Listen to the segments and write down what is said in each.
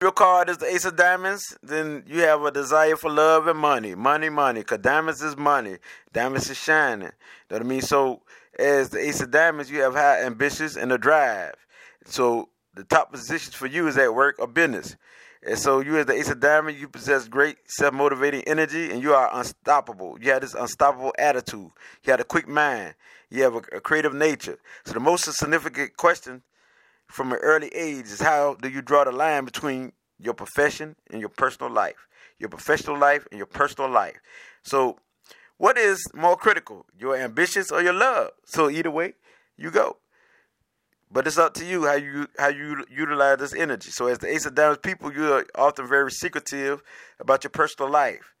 your card is the Ace of Diamonds, then you have a desire for love and money. Money, money. Because diamonds is money. Diamonds is shining. You know what I mean? So, as the Ace of Diamonds, you have high ambitions and a drive. So, the top positions for you is at work or business. And so, you as the Ace of Diamonds, you possess great self motivating energy and you are unstoppable. You have this unstoppable attitude. You have a quick mind. You have a, a creative nature. So, the most significant question from an early age is how do you draw the line between your profession and your personal life, your professional life and your personal life. So, what is more critical, your ambitions or your love? So either way, you go. But it's up to you how you how you utilize this energy. So as the Ace of Diamonds people, you are often very secretive about your personal life,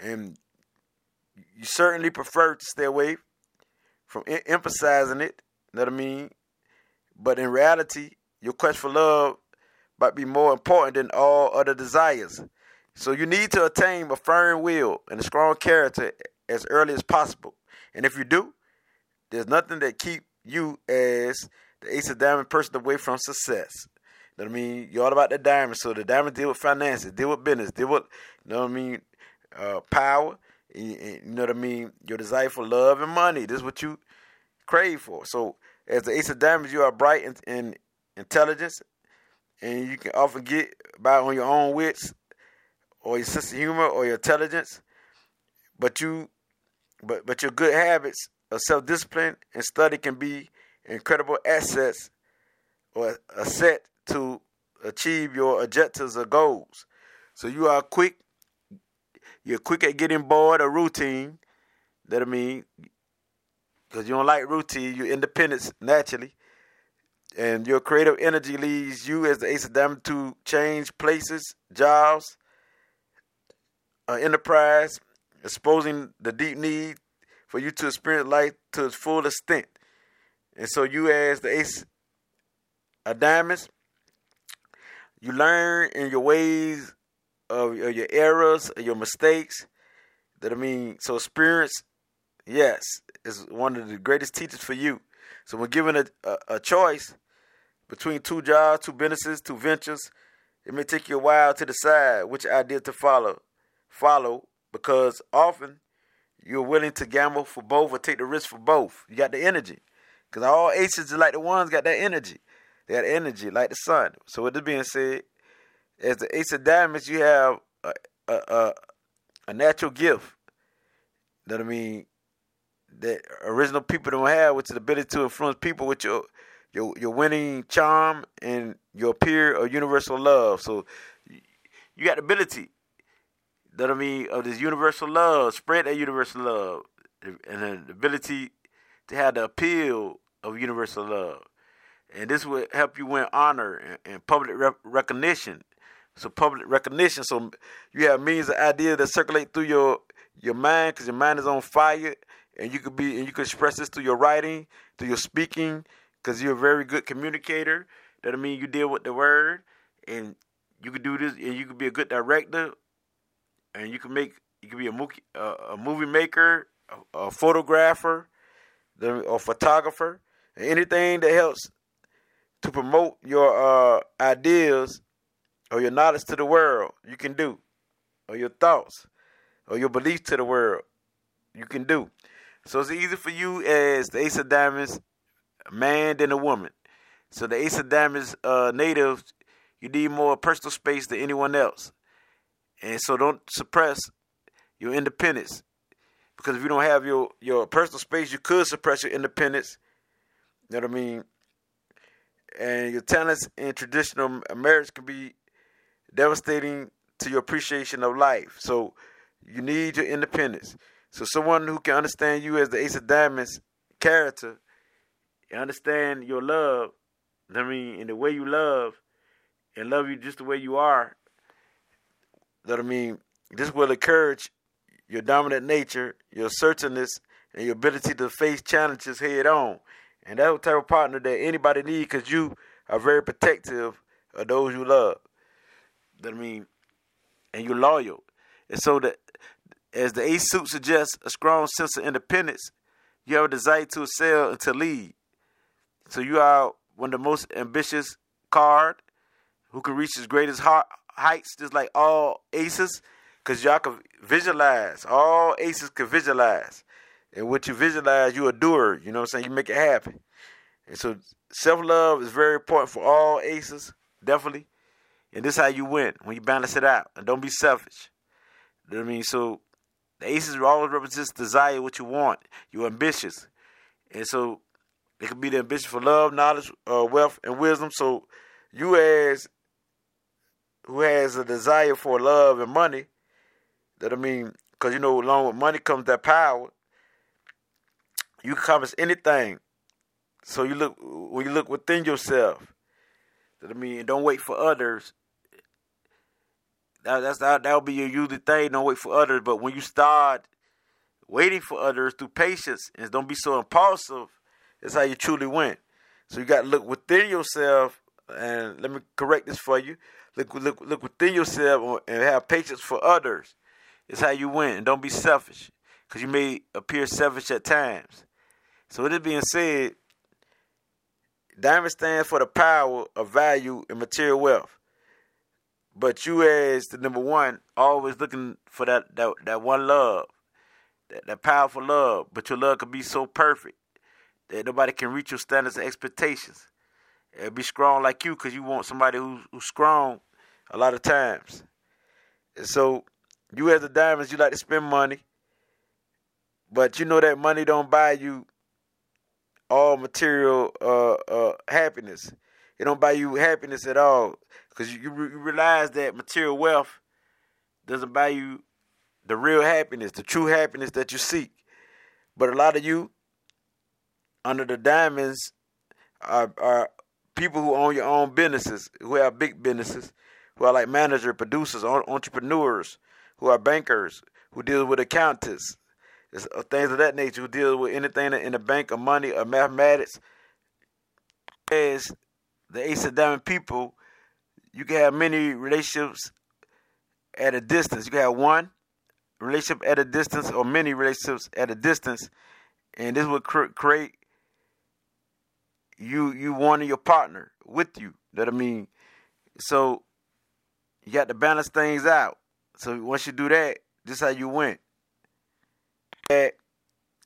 and you certainly prefer to stay away from emphasizing it. You know what I mean? But in reality, your quest for love might be more important than all other desires. So you need to attain a firm will and a strong character as early as possible. And if you do, there's nothing that keep you as the ace of diamond person away from success. You know what I mean? You're all about the diamond. So the diamond deal with finances, deal with business, deal with, you know what I mean, uh, power. You know what I mean? Your desire for love and money. This is what you crave for. So as the ace of diamonds, you are bright in, in intelligence, and you can often get by on your own wits, or your sense of humor, or your intelligence. But you, but but your good habits of self discipline and study can be incredible assets or a set to achieve your objectives or goals. So you are quick. You're quick at getting bored of routine. That I mean, because you don't like routine. You're independent naturally, and your creative energy leads you as the Ace of Diamonds to change places, jobs, uh, enterprise, exposing the deep need for you to experience life to its full extent. And so, you as the Ace of Diamonds, you learn in your ways of, your errors, your mistakes. That I mean, so experience, yes, is one of the greatest teachers for you. So when given a, a, a choice between two jobs, two businesses, two ventures, it may take you a while to decide which idea to follow. Follow because often you're willing to gamble for both or take the risk for both. You got the energy. Because all aces are like the ones got that energy. They got energy like the sun. So with this being said, as the ace of diamonds, you have a, a, a, a natural gift. That I mean, that original people don't have, which is the ability to influence people with your your your winning charm and your peer or universal love. So you got the ability that I mean of this universal love, spread that universal love, and the ability to have the appeal of universal love. And this will help you win honor and, and public recognition. So public recognition. So you have millions of ideas that circulate through your your mind because your mind is on fire and you could be and you could express this through your writing, through your speaking, because you're a very good communicator. That I mean, you deal with the word, and you could do this, and you could be a good director, and you can make you could be a movie uh, a movie maker, a, a photographer, a photographer, anything that helps to promote your uh, ideas or your knowledge to the world, you can do, or your thoughts, or your beliefs to the world, you can do. So it's easy for you as the Ace of Diamonds, a man than a woman. So the Ace of Diamonds uh, native, you need more personal space than anyone else. And so don't suppress your independence. Because if you don't have your, your personal space, you could suppress your independence. You know what I mean? And your talents in traditional marriage can be devastating to your appreciation of life. So you need your independence. So someone who can understand you as the Ace of Diamonds character, understand your love. I mean, in the way you love, and love you just the way you are. That I mean, this will encourage your dominant nature, your assertiveness, and your ability to face challenges head on. And that's the type of partner that anybody needs because you are very protective of those you love. That I mean, and you're loyal. And so that as the ace suit suggests, a strong sense of independence, you have a desire to excel and to lead. So you are one of the most ambitious card, who can reach his greatest heights, just like all aces, because y'all can visualize. All aces can visualize. And what you visualize, you a doer. You know what I'm saying? You make it happen. And so self love is very important for all aces, definitely. And this is how you win when you balance it out. And don't be selfish. You know what I mean? So the aces always represents desire, what you want. You're ambitious. And so it could be the ambition for love, knowledge, uh, wealth, and wisdom. So you as who has a desire for love and money, that I mean, because you know, along with money comes that power. You can accomplish anything. So you look when you look within yourself. That I mean, don't wait for others. That, that's that that'll be your usual thing. Don't wait for others. But when you start waiting for others through patience and don't be so impulsive, that's how you truly win. So you got to look within yourself. And let me correct this for you. Look, look, look within yourself and have patience for others. It's how you win. And don't be selfish, because you may appear selfish at times. So with it being said, diamond stands for the power of value and material wealth. But you as the number one, always looking for that that, that one love, that, that powerful love. But your love can be so perfect that nobody can reach your standards and expectations. And be strong like you because you want somebody who's, who's strong a lot of times. And so you as the diamonds, you like to spend money, but you know that money don't buy you all material uh, uh, happiness. It don't buy you happiness at all because you, you, you realize that material wealth doesn't buy you the real happiness, the true happiness that you seek. But a lot of you under the diamonds are, are people who own your own businesses, who have big businesses, who are like managers, producers, entrepreneurs, who are bankers, who deal with accountants, uh, things of that nature, who deal with anything in the bank of money or mathematics. As the Ace of Diamond people, you can have many relationships at a distance. You can have one relationship at a distance or many relationships at a distance, and this will create you you wanting your partner with you. That I mean, so you got to balance things out. So once you do that, this is how you win.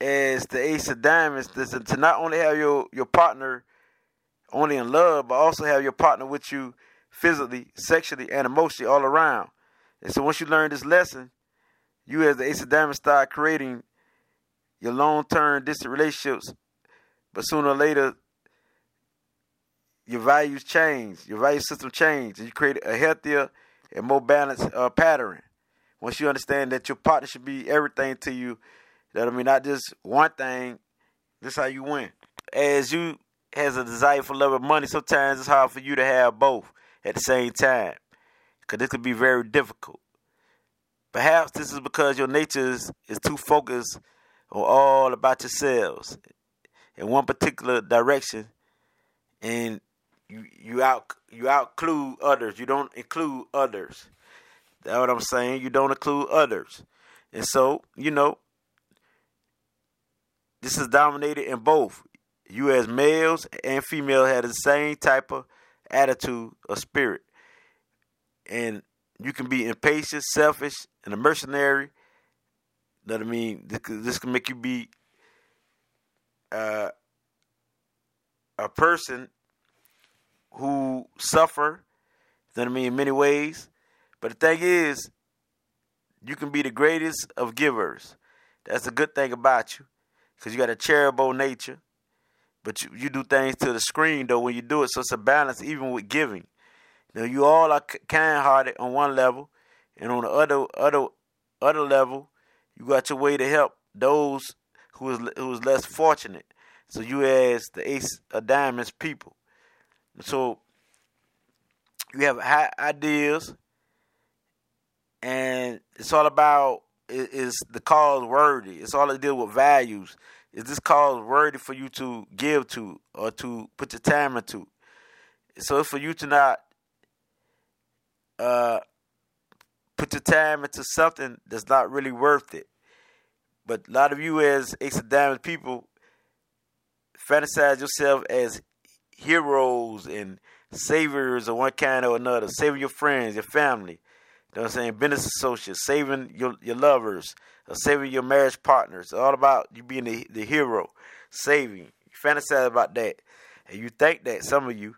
As the ace of diamonds, to not only have your, your partner only in love, but also have your partner with you physically, sexually, and emotionally all around. And so once you learn this lesson, you as the ace of diamonds start creating your long-term distant relationships. But sooner or later, your values change, your value system change, and you create a healthier and more balanced uh, pattern. Once you understand that your partner should be everything to you, that I mean not just one thing. This how you win. As you has a desire for love and money, sometimes it's hard for you to have both at the same time, because this could be very difficult. Perhaps this is because your nature is, is too focused on all about yourselves in one particular direction, and you you out you outclude others. You don't include others. That's what I'm saying. You don't include others, and so you know this is dominated in both. You as males and females had the same type of attitude or spirit, and you can be impatient, selfish, and a mercenary. That I mean, this, this can make you be uh, a person who suffer, what I mean, in many ways. But the thing is, you can be the greatest of givers. That's a good thing about you, because you got a charitable nature. But you, you do things to the screen though when you do it, so it's a balance even with giving. Now you all are kind-hearted on one level, and on the other other other level, you got your way to help those who is who is less fortunate. So you as the ace of diamonds people, so you have high ideas, and it's all about is the cause worthy? It's all to deal with values. Is this cause worthy for you to give to or to put your time into? So for you to not uh, put your time into something that's not really worth it. But a lot of you as Ace of Diamonds people fantasize yourself as heroes and saviors of one kind or another, saving your friends, your family. You know what I'm saying? Business associates, saving your your lovers, or saving your marriage partners. It's all about you being the, the hero, saving. You fantasize about that. And you think that, some of you,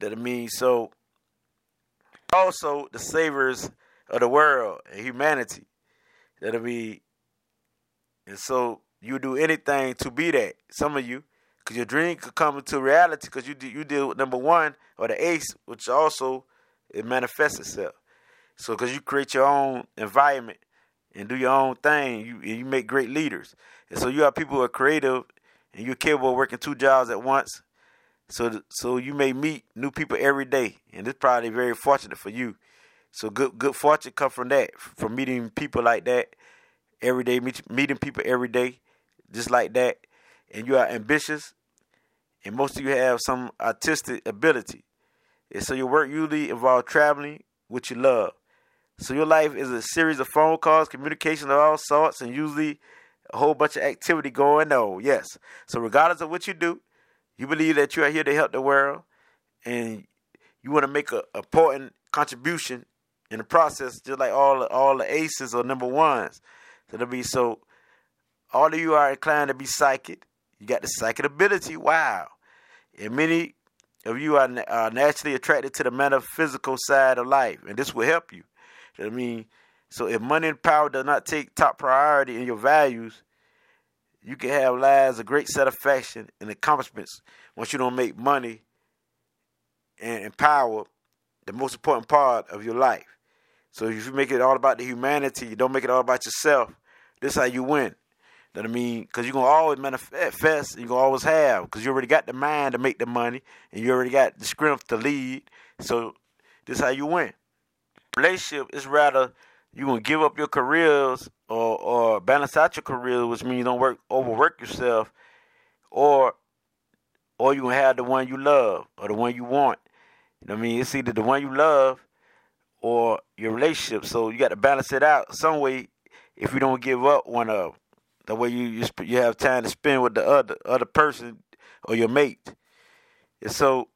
that it means so also the savers of the world and humanity. That'll be, and so you do anything to be that. Some of you, because your dream could come into reality because you you deal with number one or the ace, which also it manifests itself. So because you create your own environment and do your own thing, you you make great leaders. And so you have people who are creative and you're capable of working two jobs at once. So so you may meet new people every day, and it's probably very fortunate for you. So good good fortune come from that, from meeting people like that every day, meet, meeting people every day, just like that. And you are ambitious, and most of you have some artistic ability. And so your work usually involves traveling, which you love. So your life is a series of phone calls, communication of all sorts, and usually a whole bunch of activity going on. Yes. So regardless of what you do, you believe that you are here to help the world, and you want to make an important contribution in the process, just like all all the aces or number ones. So that'll be so. All of you are inclined to be psychic. You got the psychic ability. Wow, and many of you are, are naturally attracted to the metaphysical side of life, and this will help you. I mean, so if money and power does not take top priority in your values, you can have lives of great satisfaction and accomplishments once you don't make money and, and power the most important part of your life. So if you make it all about the humanity, you don't make it all about yourself. This is how you win. What I mean? Because you're gonna always manifest. You're gonna always have. Because you already got the mind to make the money, and you already got the strength to lead. So this is how you win. Relationship is rather you gonna give up your careers or or balance out your career, which means you don't work overwork yourself, or or you have the one you love or the one you want. You know what I mean? It's either the one you love or your relationship. So you got to balance it out some way. If you don't give up one of the way you you, sp- you have time to spend with the other other person or your mate. And so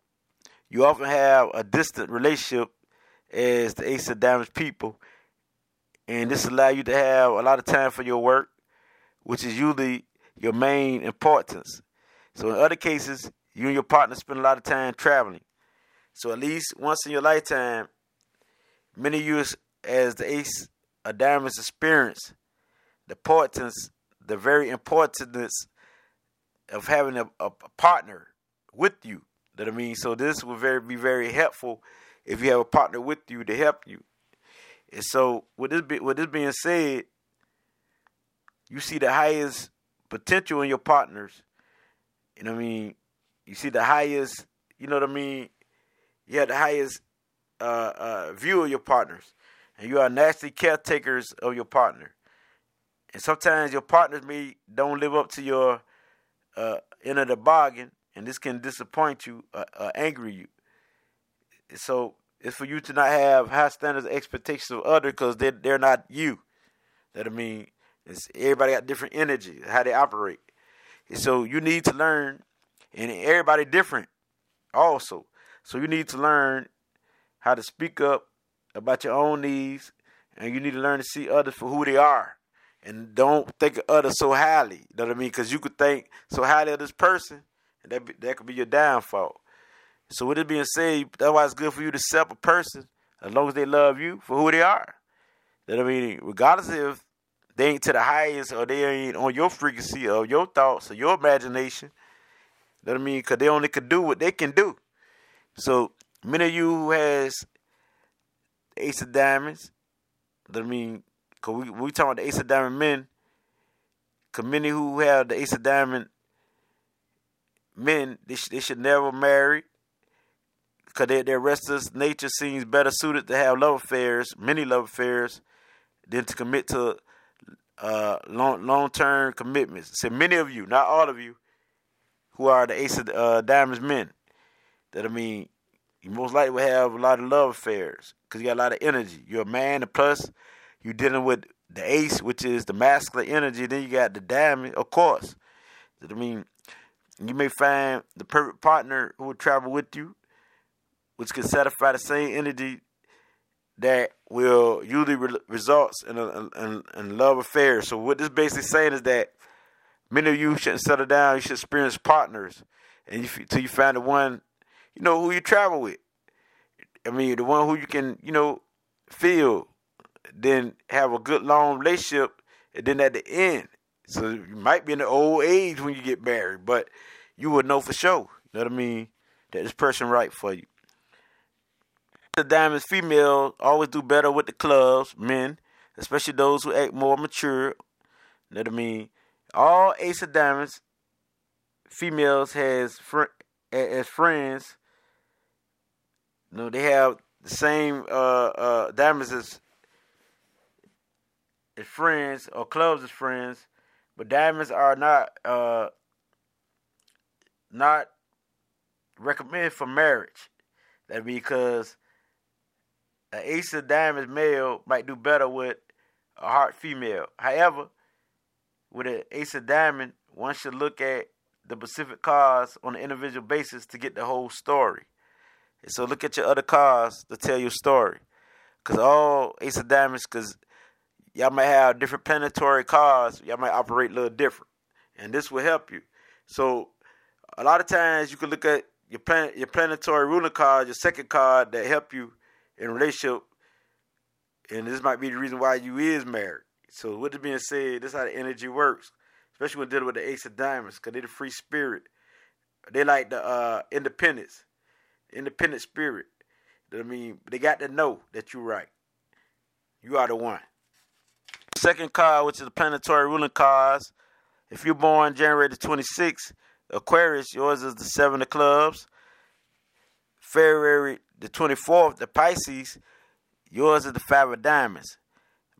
you often have a distant relationship as the ace of diamonds people and this allow you to have a lot of time for your work, which is usually your main importance. So in other cases, you and your partner spend a lot of time traveling. So at least once in your lifetime, many you as the ace of diamonds experience the importance, the very importance of having a, a, partner with you. That I mean, so this will very be very helpful if you have a partner with you to help you. And so with this be, with this being said, you see the highest potential in your partners. You know what I mean? You see the highest, you know what I mean? You have the highest uh, uh, view of your partners. And you are naturally caretakers of your partner. And sometimes your partners may don't live up to your uh, end of the bargain, and this can disappoint you, uh, uh, angry you. So it's for you to not have high standards expectations of others because they're, they're not you. That I mean, it's, everybody got different energy, how they operate. And so you need to learn, and everybody different also. So you need to learn how to speak up about your own needs, and you need to learn to see others for who they are. And don't think of others so highly. You know what I mean? Because you could think so highly of this person, and that, be, that could be your downfall. So with it being said, that's why it's good for you to accept a person as long as they love you for who they are. That I mean, regardless if they ain't to the highest or they ain't on your frequency or your thoughts or your imagination. That I mean, because they only can do what they can do. So many of you who has Ace of Diamonds, that I mean, because we we talking about the Ace of Diamond men. Because many who have the Ace of Diamond men, they, sh- they should never marry because their, their restless nature seems better suited to have love affairs, many love affairs, than to commit to uh, long long term commitments. So many of you, not all of you, who are the Ace of uh, Diamonds men, that I mean, you most likely will have a lot of love affairs because you got a lot of energy. You're a man, and plus you're dealing with the Ace, which is the masculine energy. Then you got the Diamond, of course. That I mean, you may find the perfect partner who will travel with you which can satisfy the same energy that will usually re- results in a in, in love affairs. So what this basically saying is that many of you shouldn't settle down. You should experience partners, and you, until you find the one, you know, who you travel with. I mean, the one who you can, you know, feel, then have a good long relationship, and then at the end, so you might be in the old age when you get married, but you would know for sure. You know what I mean? That this person right for you. The diamonds females always do better with the clubs, men, especially those who act more mature. You know what I mean? All ace of diamonds females has fr- as friends. You know, they have the same uh, uh, diamonds as, as friends or clubs as friends, but diamonds are not uh, not recommended for marriage. That because an ace of diamonds male might do better with a heart female. However, with an ace of diamond, one should look at the specific cards on an individual basis to get the whole story. And so look at your other cards to tell your story. Because all ace of diamonds, because y'all might have different planetary cards, y'all might operate a little different. And this will help you. So a lot of times you can look at your plan, your planetary ruler card, your second card that help you in relationship, and this might be the reason why you is married. So with this being said, this is how the energy works, especially when dealing with the Ace of Diamonds, because they're the free spirit. They like the uh, independence, independent spirit. I mean, they got to know that you're right. You are the one. Second card, which is the planetary ruling cards. If you're born January the 26th, Aquarius, yours is the seven of clubs. February the 24th, the Pisces, yours is the five of diamonds.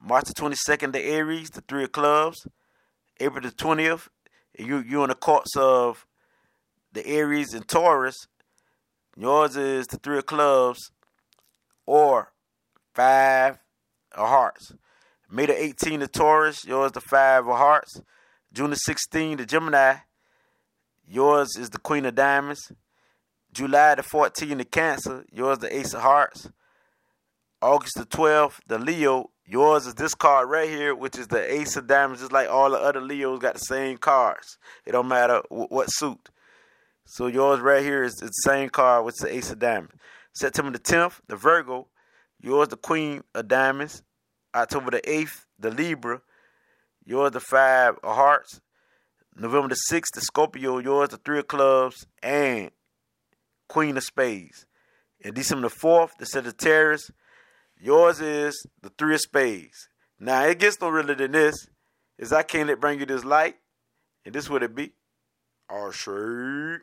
March the 22nd, the Aries, the three of clubs. April the 20th, you you in the courts of the Aries and Taurus. Yours is the three of clubs or five of hearts. May the 18th, the Taurus, yours the five of hearts. June the 16th, the Gemini, yours is the Queen of Diamonds. July the 14th, the Cancer, yours the Ace of Hearts. August the 12th, the Leo, yours is this card right here, which is the Ace of Diamonds, just like all the other Leos got the same cards. It don't matter what suit. So yours right here is the same card, which is the Ace of Diamonds. September the 10th, the Virgo, yours the Queen of Diamonds. October the 8th, the Libra, yours the Five of Hearts. November the 6th, the Scorpio, yours the Three of Clubs and Queen of Spades. And December the 4th, the Sagittarius, yours is the Three of Spades. Now, it gets no realer than this. Is I can't let bring you this light, and this would it be. All sure.